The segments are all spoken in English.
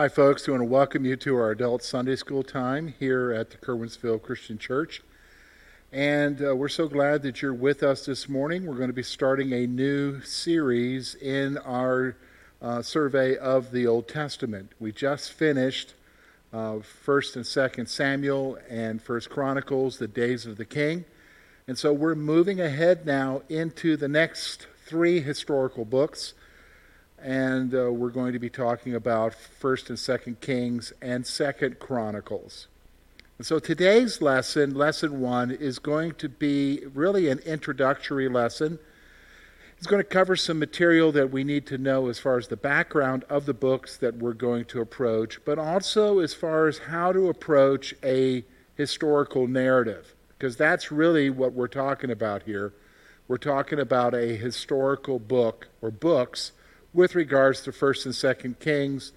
Hi, folks. We want to welcome you to our adult Sunday school time here at the Curwensville Christian Church. And uh, we're so glad that you're with us this morning. We're going to be starting a new series in our uh, survey of the Old Testament. We just finished uh, 1st and 2nd Samuel and 1st Chronicles, the days of the king. And so we're moving ahead now into the next three historical books and uh, we're going to be talking about First and Second Kings and Second Chronicles. And so today's lesson, lesson one, is going to be really an introductory lesson. It's going to cover some material that we need to know as far as the background of the books that we're going to approach, but also as far as how to approach a historical narrative, because that's really what we're talking about here. We're talking about a historical book or books with regards to 1st and 2nd Kings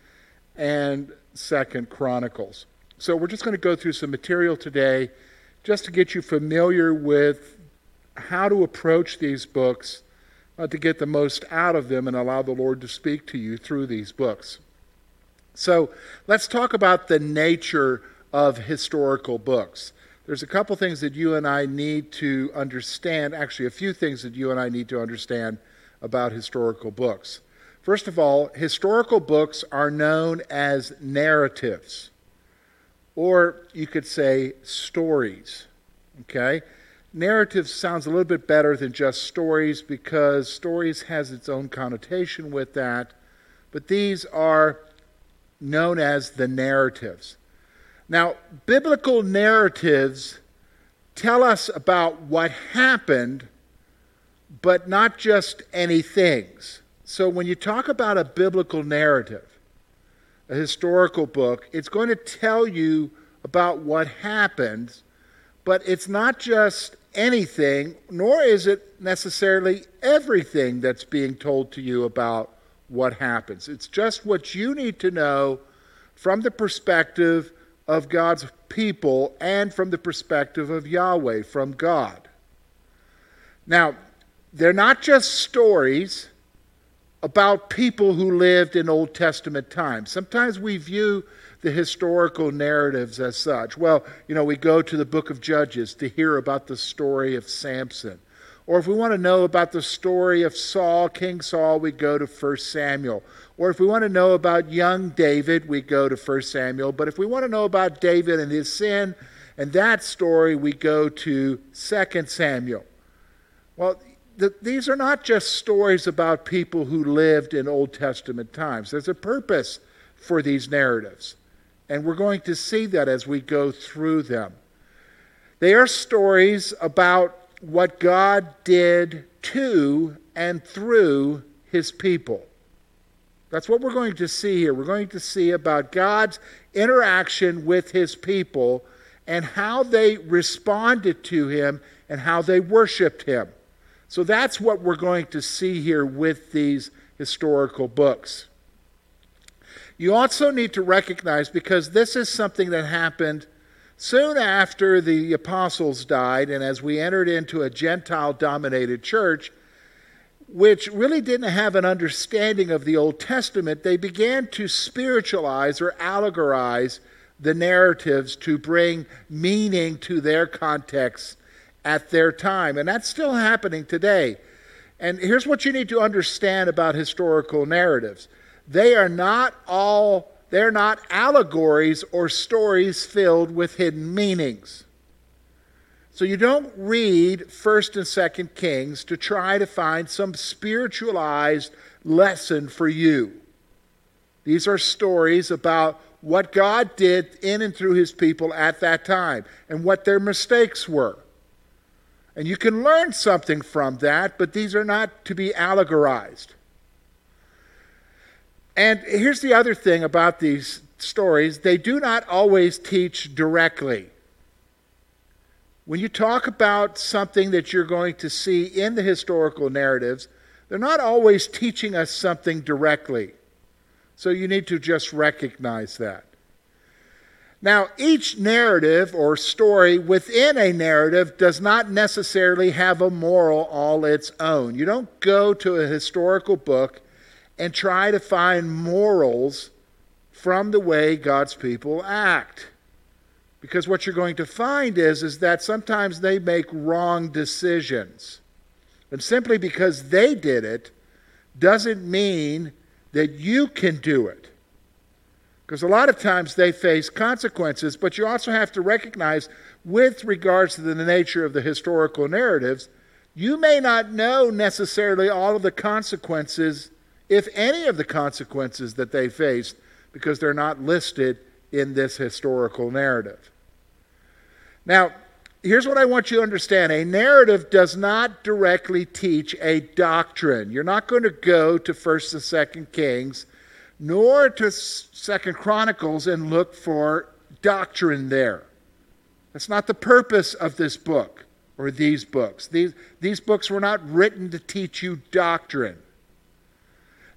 and 2nd Chronicles. So we're just going to go through some material today just to get you familiar with how to approach these books uh, to get the most out of them and allow the Lord to speak to you through these books. So let's talk about the nature of historical books. There's a couple things that you and I need to understand, actually, a few things that you and I need to understand about historical books. First of all, historical books are known as narratives, or you could say stories. Okay? Narrative sounds a little bit better than just stories because stories has its own connotation with that, but these are known as the narratives. Now, biblical narratives tell us about what happened, but not just any things. So when you talk about a biblical narrative, a historical book, it's going to tell you about what happened, but it's not just anything, nor is it necessarily everything that's being told to you about what happens. It's just what you need to know from the perspective of God's people and from the perspective of Yahweh, from God. Now, they're not just stories about people who lived in Old Testament times. Sometimes we view the historical narratives as such. Well, you know, we go to the book of Judges to hear about the story of Samson. Or if we want to know about the story of Saul, King Saul, we go to 1 Samuel. Or if we want to know about young David, we go to 1 Samuel. But if we want to know about David and his sin and that story, we go to 2 Samuel. Well, the, these are not just stories about people who lived in Old Testament times. There's a purpose for these narratives. And we're going to see that as we go through them. They are stories about what God did to and through his people. That's what we're going to see here. We're going to see about God's interaction with his people and how they responded to him and how they worshiped him. So that's what we're going to see here with these historical books. You also need to recognize, because this is something that happened soon after the apostles died, and as we entered into a Gentile dominated church, which really didn't have an understanding of the Old Testament, they began to spiritualize or allegorize the narratives to bring meaning to their context at their time. And that's still happening today. And here's what you need to understand about historical narratives they are not all, they're not allegories or stories filled with hidden meanings. So you don't read 1st and 2nd Kings to try to find some spiritualized lesson for you. These are stories about what God did in and through his people at that time and what their mistakes were. And you can learn something from that, but these are not to be allegorized. And here's the other thing about these stories they do not always teach directly. When you talk about something that you're going to see in the historical narratives, they're not always teaching us something directly. So you need to just recognize that. Now, each narrative or story within a narrative does not necessarily have a moral all its own. You don't go to a historical book and try to find morals from the way God's people act. Because what you're going to find is, is that sometimes they make wrong decisions. And simply because they did it doesn't mean that you can do it. Because a lot of times they face consequences, but you also have to recognize, with regards to the nature of the historical narratives, you may not know necessarily all of the consequences, if any of the consequences that they faced, because they're not listed in this historical narrative. Now, here's what I want you to understand a narrative does not directly teach a doctrine. You're not going to go to 1st and 2nd Kings nor to 2nd Chronicles and look for doctrine there. That's not the purpose of this book or these books. These, these books were not written to teach you doctrine.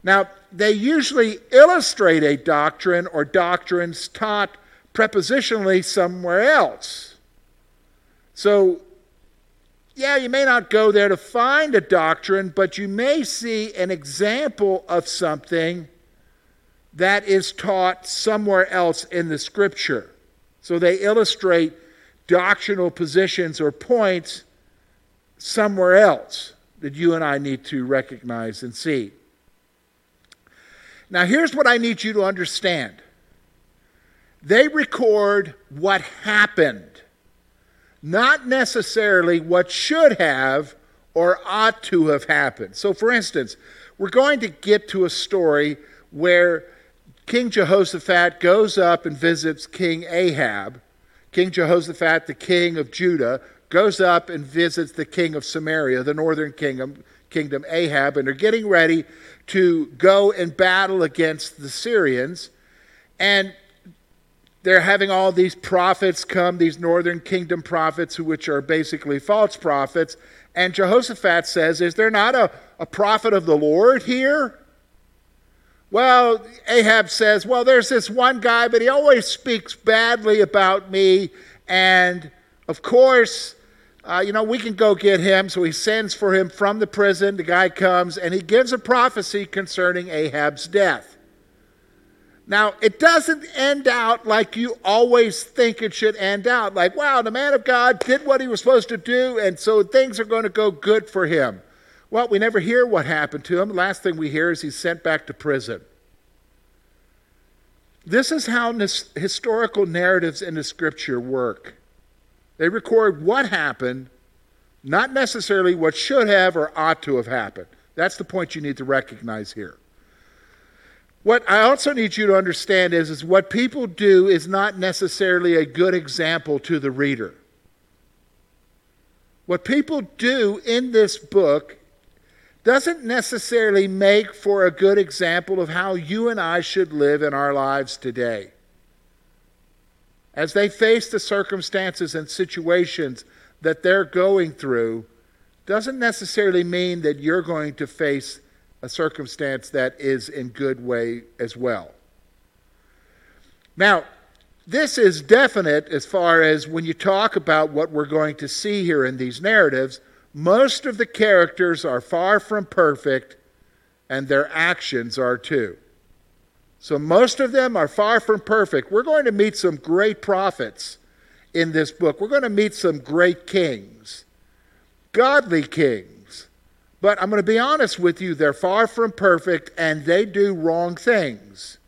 Now, they usually illustrate a doctrine or doctrines taught prepositionally somewhere else. So, yeah, you may not go there to find a doctrine, but you may see an example of something that is taught somewhere else in the scripture. So they illustrate doctrinal positions or points somewhere else that you and I need to recognize and see. Now, here's what I need you to understand they record what happened not necessarily what should have or ought to have happened. So, for instance, we're going to get to a story where King Jehoshaphat goes up and visits King Ahab. King Jehoshaphat, the king of Judah, goes up and visits the king of Samaria, the northern kingdom, kingdom Ahab, and they're getting ready to go and battle against the Syrians. And they're having all these prophets come, these northern kingdom prophets, which are basically false prophets. And Jehoshaphat says, Is there not a, a prophet of the Lord here? Well, Ahab says, Well, there's this one guy, but he always speaks badly about me. And of course, uh, you know, we can go get him. So he sends for him from the prison. The guy comes and he gives a prophecy concerning Ahab's death. Now, it doesn't end out like you always think it should end out. Like, wow, the man of God did what he was supposed to do, and so things are going to go good for him. Well, we never hear what happened to him. Last thing we hear is he's sent back to prison. This is how historical narratives in the scripture work. They record what happened, not necessarily what should have or ought to have happened. That's the point you need to recognize here. What I also need you to understand is, is what people do is not necessarily a good example to the reader. What people do in this book doesn't necessarily make for a good example of how you and I should live in our lives today. As they face the circumstances and situations that they're going through, doesn't necessarily mean that you're going to face a circumstance that is in good way as well. Now, this is definite as far as when you talk about what we're going to see here in these narratives. Most of the characters are far from perfect, and their actions are too. So, most of them are far from perfect. We're going to meet some great prophets in this book. We're going to meet some great kings, godly kings. But I'm going to be honest with you, they're far from perfect and they do wrong things.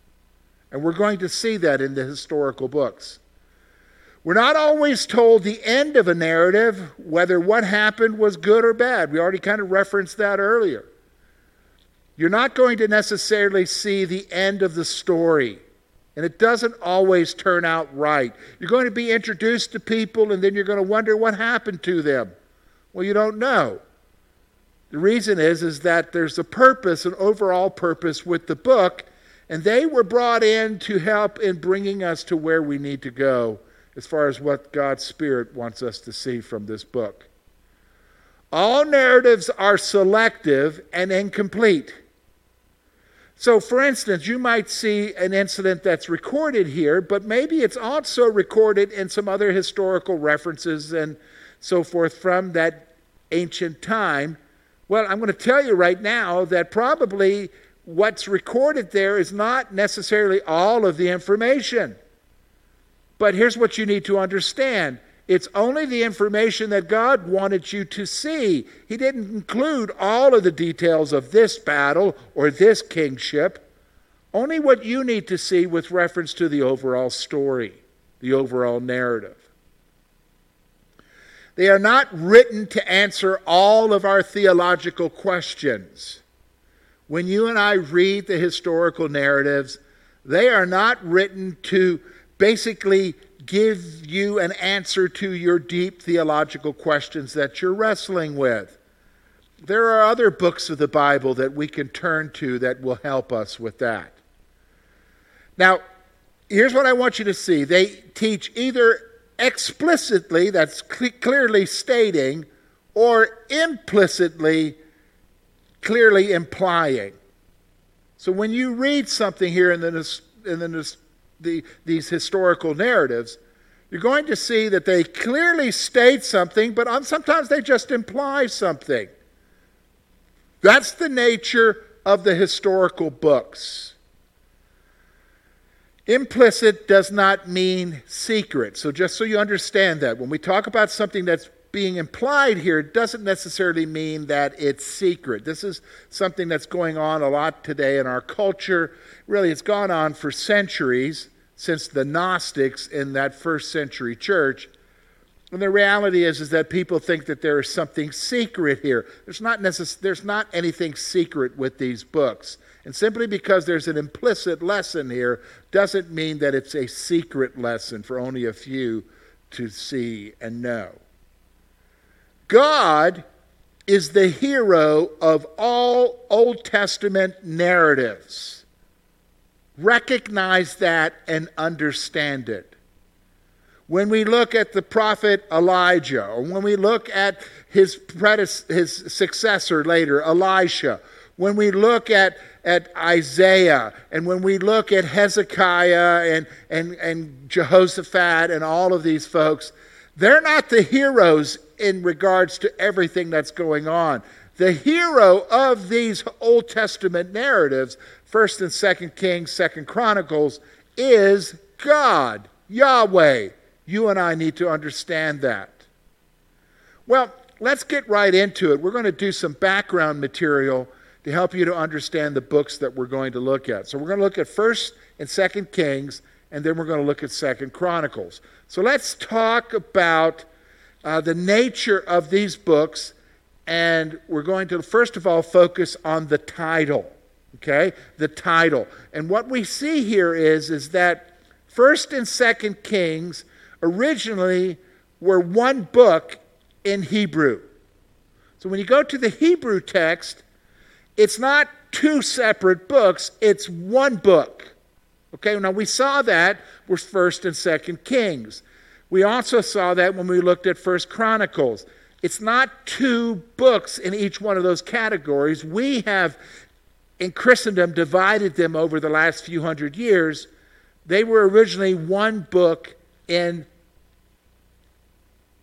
And we're going to see that in the historical books. We're not always told the end of a narrative, whether what happened was good or bad. We already kind of referenced that earlier. You're not going to necessarily see the end of the story. And it doesn't always turn out right. You're going to be introduced to people and then you're going to wonder what happened to them. Well, you don't know. The reason is, is that there's a purpose, an overall purpose with the book, and they were brought in to help in bringing us to where we need to go as far as what God's Spirit wants us to see from this book. All narratives are selective and incomplete. So, for instance, you might see an incident that's recorded here, but maybe it's also recorded in some other historical references and so forth from that ancient time well, I'm going to tell you right now that probably what's recorded there is not necessarily all of the information. But here's what you need to understand it's only the information that God wanted you to see. He didn't include all of the details of this battle or this kingship, only what you need to see with reference to the overall story, the overall narrative. They are not written to answer all of our theological questions. When you and I read the historical narratives, they are not written to basically give you an answer to your deep theological questions that you're wrestling with. There are other books of the Bible that we can turn to that will help us with that. Now, here's what I want you to see they teach either explicitly, that's cl- clearly stating, or implicitly clearly implying. So when you read something here in, the, in the, the, these historical narratives, you're going to see that they clearly state something, but sometimes they just imply something. That's the nature of the historical books. Implicit does not mean secret. So, just so you understand that, when we talk about something that's being implied here doesn't necessarily mean that it's secret. This is something that's going on a lot today in our culture. Really, it's gone on for centuries since the Gnostics in that first century church. And the reality is, is that people think that there is something secret here. There's not, necess- there's not anything secret with these books. And simply because there's an implicit lesson here doesn't mean that it's a secret lesson for only a few to see and know. God is the hero of all Old Testament narratives. Recognize that and understand it. When we look at the prophet Elijah, or when we look at his, predec- his successor later, Elisha, when we look at, at Isaiah, and when we look at Hezekiah and, and, and Jehoshaphat and all of these folks, they're not the heroes in regards to everything that's going on. The hero of these Old Testament narratives, 1st and 2nd Kings, 2nd Chronicles, is God, Yahweh. You and I need to understand that. Well, let's get right into it. We're going to do some background material to help you to understand the books that we're going to look at. So we're going to look at 1st and 2nd Kings, and then we're going to look at 2nd Chronicles. So let's talk about uh, the nature of these books, and we're going to first of all focus on the title. Okay, the title, and what we see here is is that First and Second Kings originally were one book in Hebrew. So when you go to the Hebrew text, it's not two separate books; it's one book. Okay, now we saw that with First and Second Kings. We also saw that when we looked at First Chronicles. It's not two books in each one of those categories. We have, in Christendom, divided them over the last few hundred years. They were originally one book in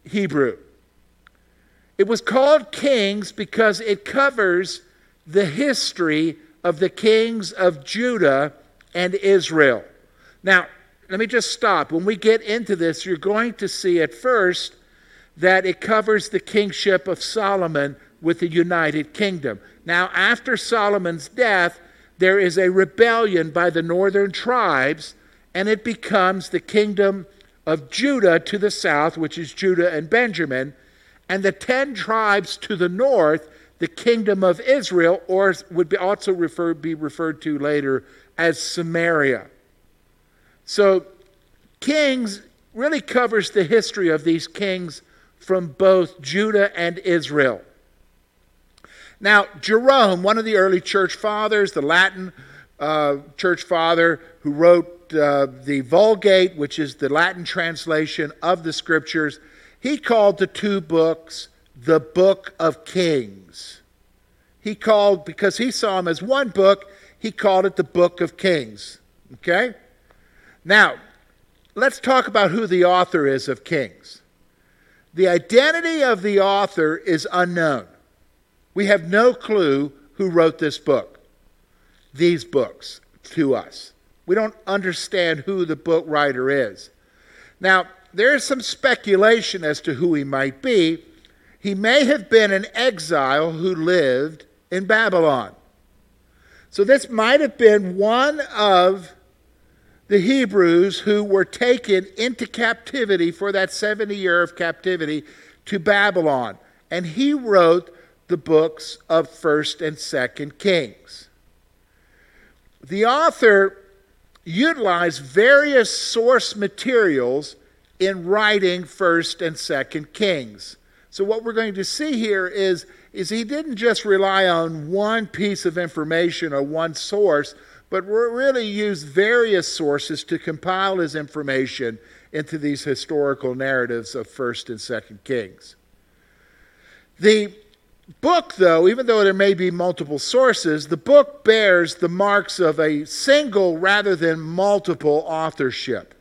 Hebrew. It was called Kings because it covers the history of the kings of Judah and Israel. Now, let me just stop. When we get into this, you're going to see at first that it covers the kingship of Solomon with the United Kingdom. Now, after Solomon's death, there is a rebellion by the northern tribes, and it becomes the kingdom of Judah to the south, which is Judah and Benjamin, and the ten tribes to the north, the kingdom of Israel, or would be also be referred to later as Samaria. So, Kings really covers the history of these kings from both Judah and Israel. Now, Jerome, one of the early church fathers, the Latin uh, church father who wrote uh, the Vulgate, which is the Latin translation of the scriptures, he called the two books the Book of Kings. He called, because he saw them as one book, he called it the Book of Kings. Okay? Now, let's talk about who the author is of Kings. The identity of the author is unknown. We have no clue who wrote this book. these books to us. We don't understand who the book writer is. Now, there is some speculation as to who he might be. He may have been an exile who lived in Babylon. So, this might have been one of the Hebrews who were taken into captivity for that 70 year of captivity to Babylon. And he wrote the books of 1st and 2nd Kings. The author utilized various source materials in writing 1st and 2nd Kings. So what we're going to see here is is he didn't just rely on one piece of information or one source, but really used various sources to compile his information into these historical narratives of 1st and 2nd Kings. The book, though, even though there may be multiple sources, the book bears the marks of a single rather than multiple authorship.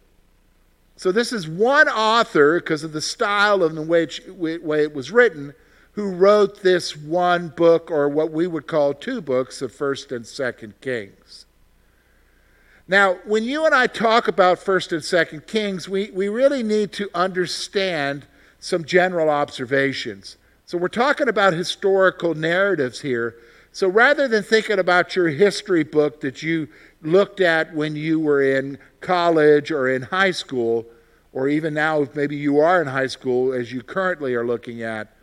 So this is one author, because of the style of the way it was written, who wrote this one book, or what we would call two books of 1st and 2nd Kings. Now, when you and I talk about 1st and 2nd Kings, we, we really need to understand some general observations. So we're talking about historical narratives here. So rather than thinking about your history book that you looked at when you were in college or in high school, or even now, if maybe you are in high school as you currently are looking at,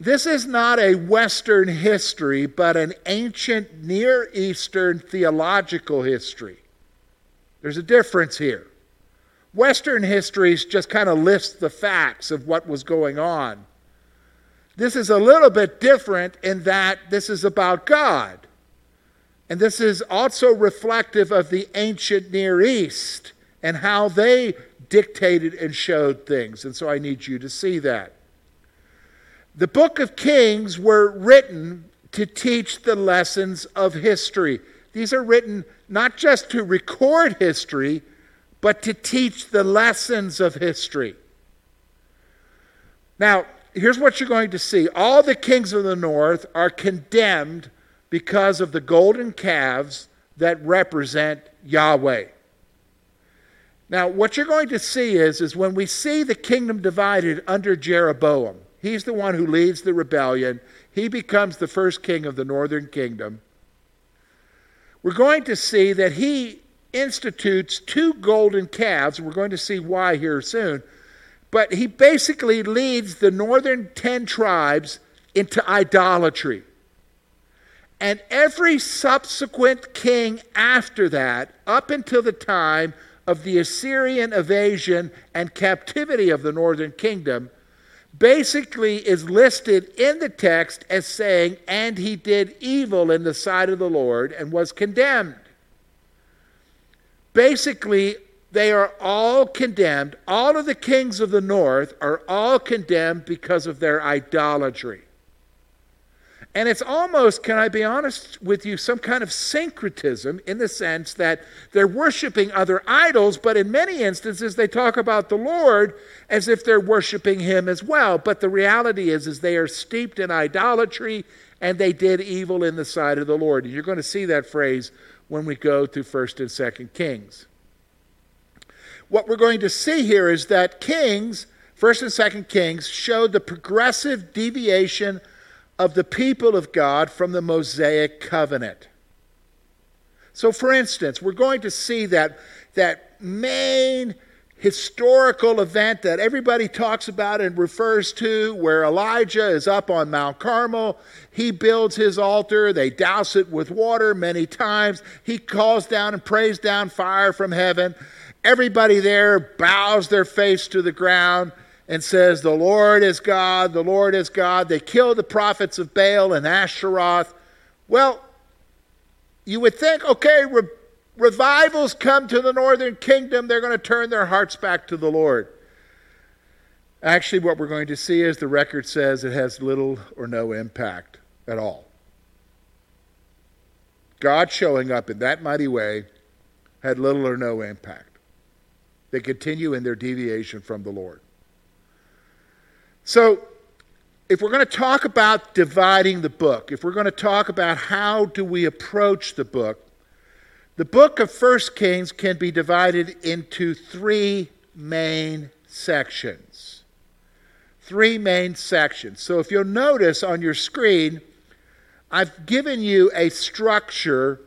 this is not a Western history, but an ancient Near Eastern theological history. There's a difference here. Western histories just kind of lists the facts of what was going on. This is a little bit different in that this is about God. And this is also reflective of the ancient Near East and how they dictated and showed things. And so I need you to see that. The book of Kings were written to teach the lessons of history. These are written not just to record history, but to teach the lessons of history. Now, here's what you're going to see all the kings of the north are condemned because of the golden calves that represent Yahweh. Now, what you're going to see is, is when we see the kingdom divided under Jeroboam, he's the one who leads the rebellion, he becomes the first king of the northern kingdom. We're going to see that he institutes two golden calves. We're going to see why here soon. But he basically leads the northern 10 tribes into idolatry. And every subsequent king after that, up until the time of the Assyrian invasion and captivity of the northern kingdom, basically is listed in the text as saying, and he did evil in the sight of the Lord and was condemned. Basically, they are all condemned. All of the kings of the north are all condemned because of their idolatry. And it's almost, can I be honest with you, some kind of syncretism in the sense that they're worshiping other idols, but in many instances they talk about the Lord as if they're worshiping him as well. But the reality is, is they are steeped in idolatry and they did evil in the sight of the Lord. And you're going to see that phrase when we go to 1st and 2nd Kings what we're going to see here is that Kings, 1st and 2nd Kings, showed the progressive deviation of the people of God from the Mosaic covenant. So, for instance, we're going to see that, that main historical event that everybody talks about and refers to, where Elijah is up on Mount Carmel. He builds his altar, they douse it with water many times. He calls down and prays down fire from heaven. Everybody there bows their face to the ground and says, The Lord is God, the Lord is God. They kill the prophets of Baal and Asheroth. Well, you would think, okay, re- revivals come to the northern kingdom, they're going to turn their hearts back to the Lord. Actually, what we're going to see is the record says it has little or no impact at all. God showing up in that mighty way had little or no impact. They continue in their deviation from the Lord. So, if we're going to talk about dividing the book, if we're going to talk about how do we approach the book, the book of First Kings can be divided into three main sections. Three main sections. So if you'll notice on your screen, I've given you a structure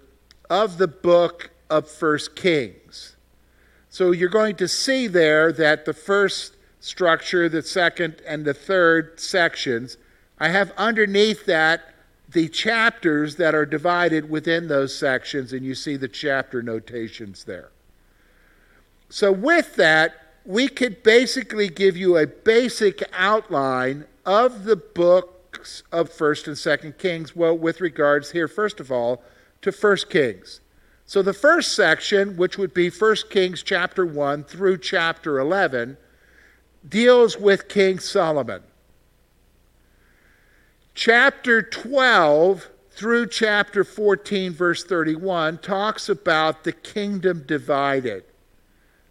of the book of First Kings. So you're going to see there that the first structure, the second, and the third sections, I have underneath that the chapters that are divided within those sections, and you see the chapter notations there. So, with that, we could basically give you a basic outline of the books of 1st and 2nd Kings, well, with regards here, first of all, to 1st Kings. So, the first section, which would be 1st Kings chapter 1 through chapter 11, deals with King Solomon. Chapter 12 through chapter 14, verse 31, talks about the kingdom divided.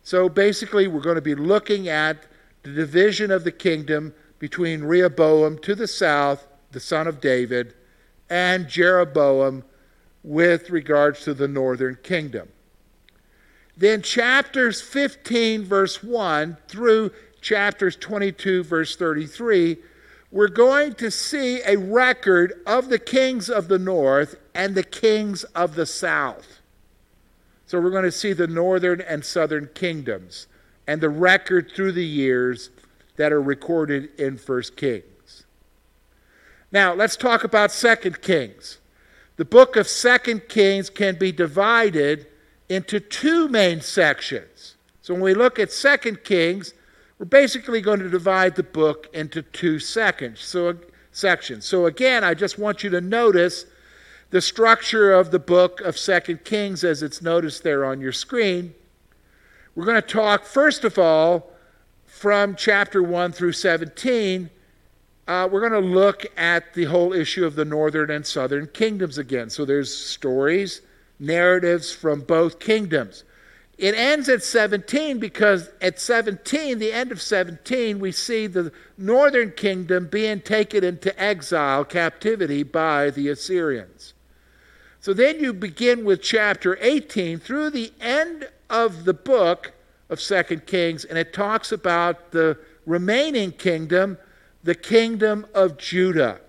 So basically, we're going to be looking at the division of the kingdom between Rehoboam to the south, the son of David, and Jeroboam with regards to the northern kingdom. Then chapters 15, verse 1 through chapters 22, verse 33 we're going to see a record of the kings of the north and the kings of the south. So we're going to see the northern and southern kingdoms and the record through the years that are recorded in First Kings. Now, let's talk about Second Kings. The book of Second Kings can be divided into two main sections. So when we look at Second Kings, we're basically going to divide the book into two seconds, so, sections. So again, I just want you to notice the structure of the book of Second Kings as it's noticed there on your screen. We're going to talk, first of all, from chapter 1 through 17. Uh, we're going to look at the whole issue of the northern and southern kingdoms again. So there's stories, narratives from both kingdoms. It ends at 17 because at 17, the end of 17, we see the northern kingdom being taken into exile, captivity by the Assyrians. So then you begin with chapter 18 through the end of the book of Second Kings, and it talks about the remaining kingdom, the kingdom of Judah.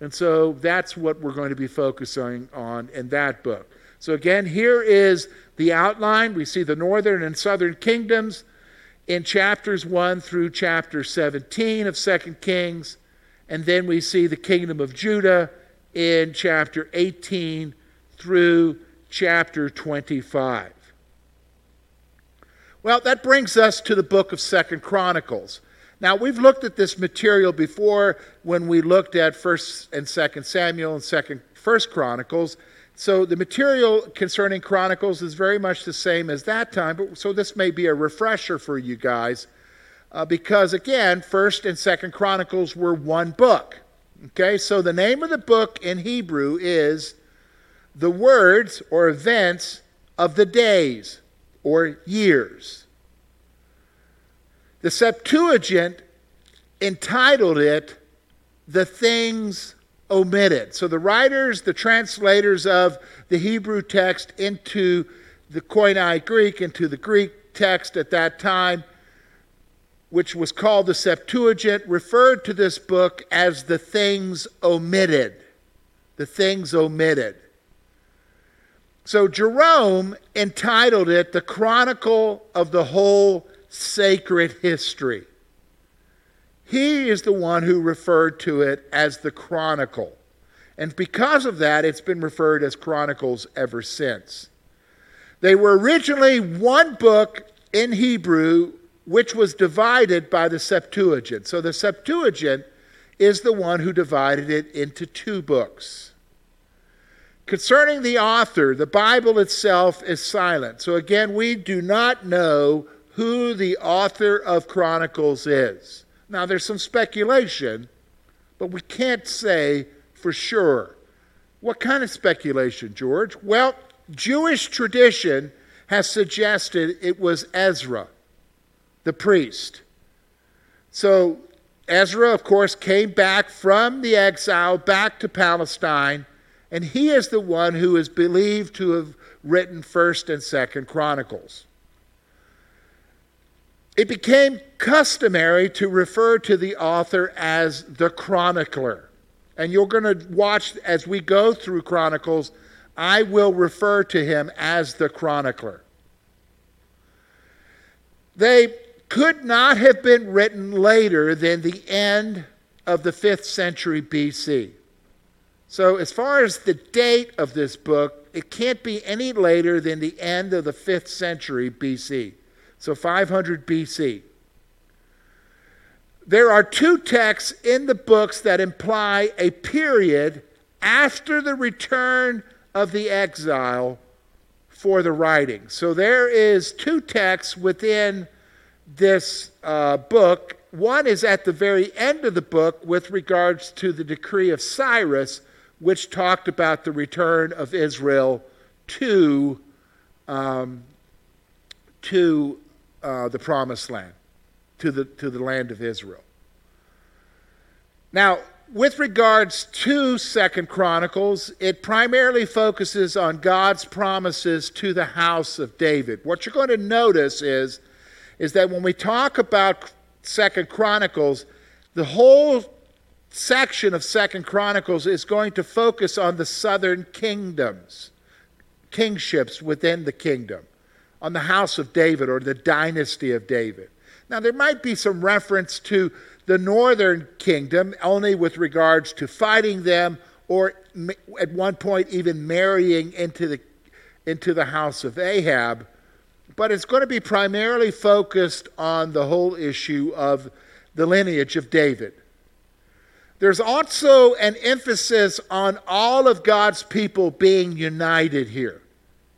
And so that's what we're going to be focusing on in that book. So again, here is the outline. We see the northern and southern kingdoms in chapters 1 through chapter 17 of 2 Kings. And then we see the kingdom of Judah in chapter 18 through chapter 25. Well, that brings us to the book of Second Chronicles. Now, we've looked at this material before when we looked at 1st and 2nd Samuel and 2nd First Chronicles. So the material concerning Chronicles is very much the same as that time, but so this may be a refresher for you guys, uh, because again, First and Second Chronicles were one book. Okay, so the name of the book in Hebrew is the words or events of the days or years. The Septuagint entitled it the things omitted. So the writers, the translators of the Hebrew text into the Koine Greek, into the Greek text at that time, which was called the Septuagint, referred to this book as the things omitted. The things omitted. So Jerome entitled it The Chronicle of the Whole Sacred History. He is the one who referred to it as the Chronicle. And because of that, it's been referred as Chronicles ever since. They were originally one book in Hebrew, which was divided by the Septuagint. So the Septuagint is the one who divided it into two books. Concerning the author, the Bible itself is silent. So again, we do not know who the author of Chronicles is. Now, there's some speculation, but we can't say for sure. What kind of speculation, George? Well, Jewish tradition has suggested it was Ezra, the priest. So Ezra, of course, came back from the exile back to Palestine, and he is the one who is believed to have written 1st and 2nd Chronicles. It became customary to refer to the author as the chronicler. And you're going to watch as we go through Chronicles, I will refer to him as the chronicler. They could not have been written later than the end of the 5th century BC. So, as far as the date of this book, it can't be any later than the end of the 5th century BC. So, 500 BC. There are two texts in the books that imply a period after the return of the exile for the writing. So there is two texts within this uh, book. One is at the very end of the book with regards to the decree of Cyrus, which talked about the return of Israel to, um, to uh, the promised land, to the, to the land of Israel. Now, with regards to Second Chronicles, it primarily focuses on God's promises to the house of David. What you're going to notice is is that when we talk about Second Chronicles, the whole section of Second Chronicles is going to focus on the southern kingdoms, kingships within the kingdom, on the house of David or the dynasty of David. Now, there might be some reference to the northern kingdom only with regards to fighting them or at one point even marrying into the, into the house of Ahab but it's going to be primarily focused on the whole issue of the lineage of David. There's also an emphasis on all of God's people being united here.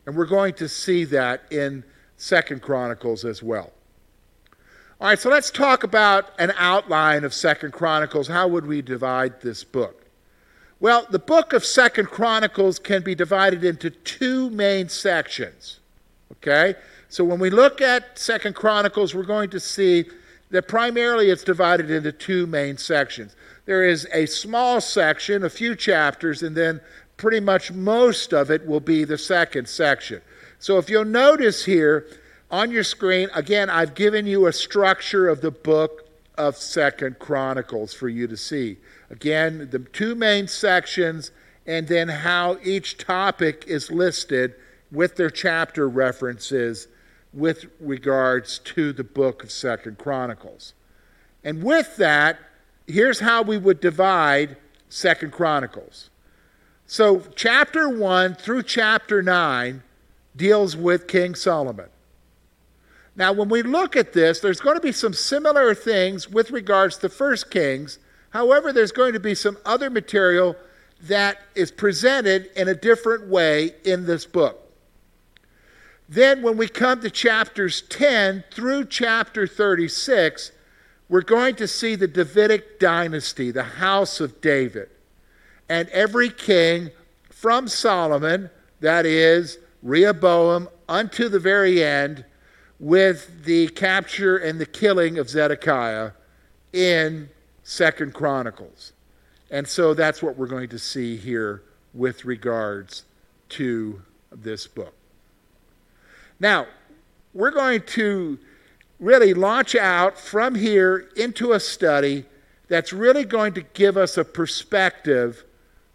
And we're going to see that in Second Chronicles as well. All right, so let's talk about an outline of Second Chronicles. How would we divide this book? Well, the book of Second Chronicles can be divided into two main sections. Okay? So when we look at Second Chronicles, we're going to see that primarily it's divided into two main sections. There is a small section, a few chapters, and then pretty much most of it will be the second section. So if you'll notice here on your screen, again, I've given you a structure of the book of Second Chronicles for you to see. Again, the two main sections, and then how each topic is listed with their chapter references with regards to the book of Second Chronicles. And with that, here's how we would divide Second Chronicles. So, chapter 1 through chapter 9 deals with King Solomon. Now, when we look at this, there's going to be some similar things with regards to First Kings. However, there's going to be some other material that is presented in a different way in this book. Then, when we come to chapters 10 through chapter 36, we're going to see the Davidic dynasty, the house of David. And every king from Solomon, that is, Rehoboam, unto the very end, with the capture and the killing of Zedekiah in Second Chronicles. And so that's what we're going to see here with regards to this book. Now, we're going to really launch out from here into a study that's really going to give us a perspective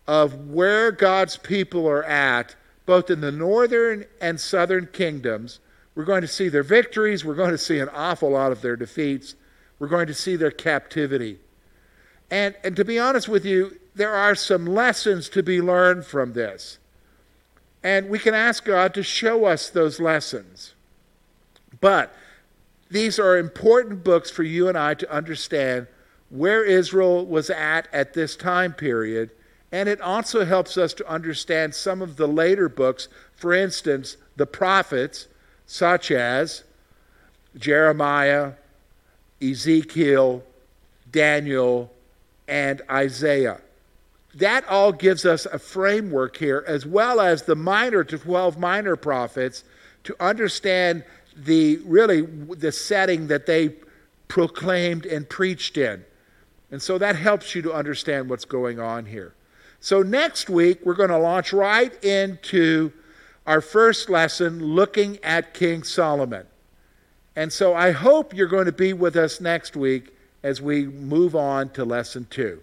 of where God's people are at, both in the northern and southern kingdoms. We're going to see their victories, we're going to see an awful lot of their defeats, we're going to see their captivity. And, and to be honest with you, there are some lessons to be learned from this. And we can ask God to show us those lessons. But these are important books for you and I to understand where Israel was at at this time period. And it also helps us to understand some of the later books, for instance, the prophets, such as Jeremiah, Ezekiel, Daniel, and Isaiah that all gives us a framework here, as well as the minor to 12 minor prophets, to understand the really the setting that they proclaimed and preached in. And so that helps you to understand what's going on here. So next week, we're going to launch right into our first lesson looking at King Solomon. And so I hope you're going to be with us next week as we move on to lesson two.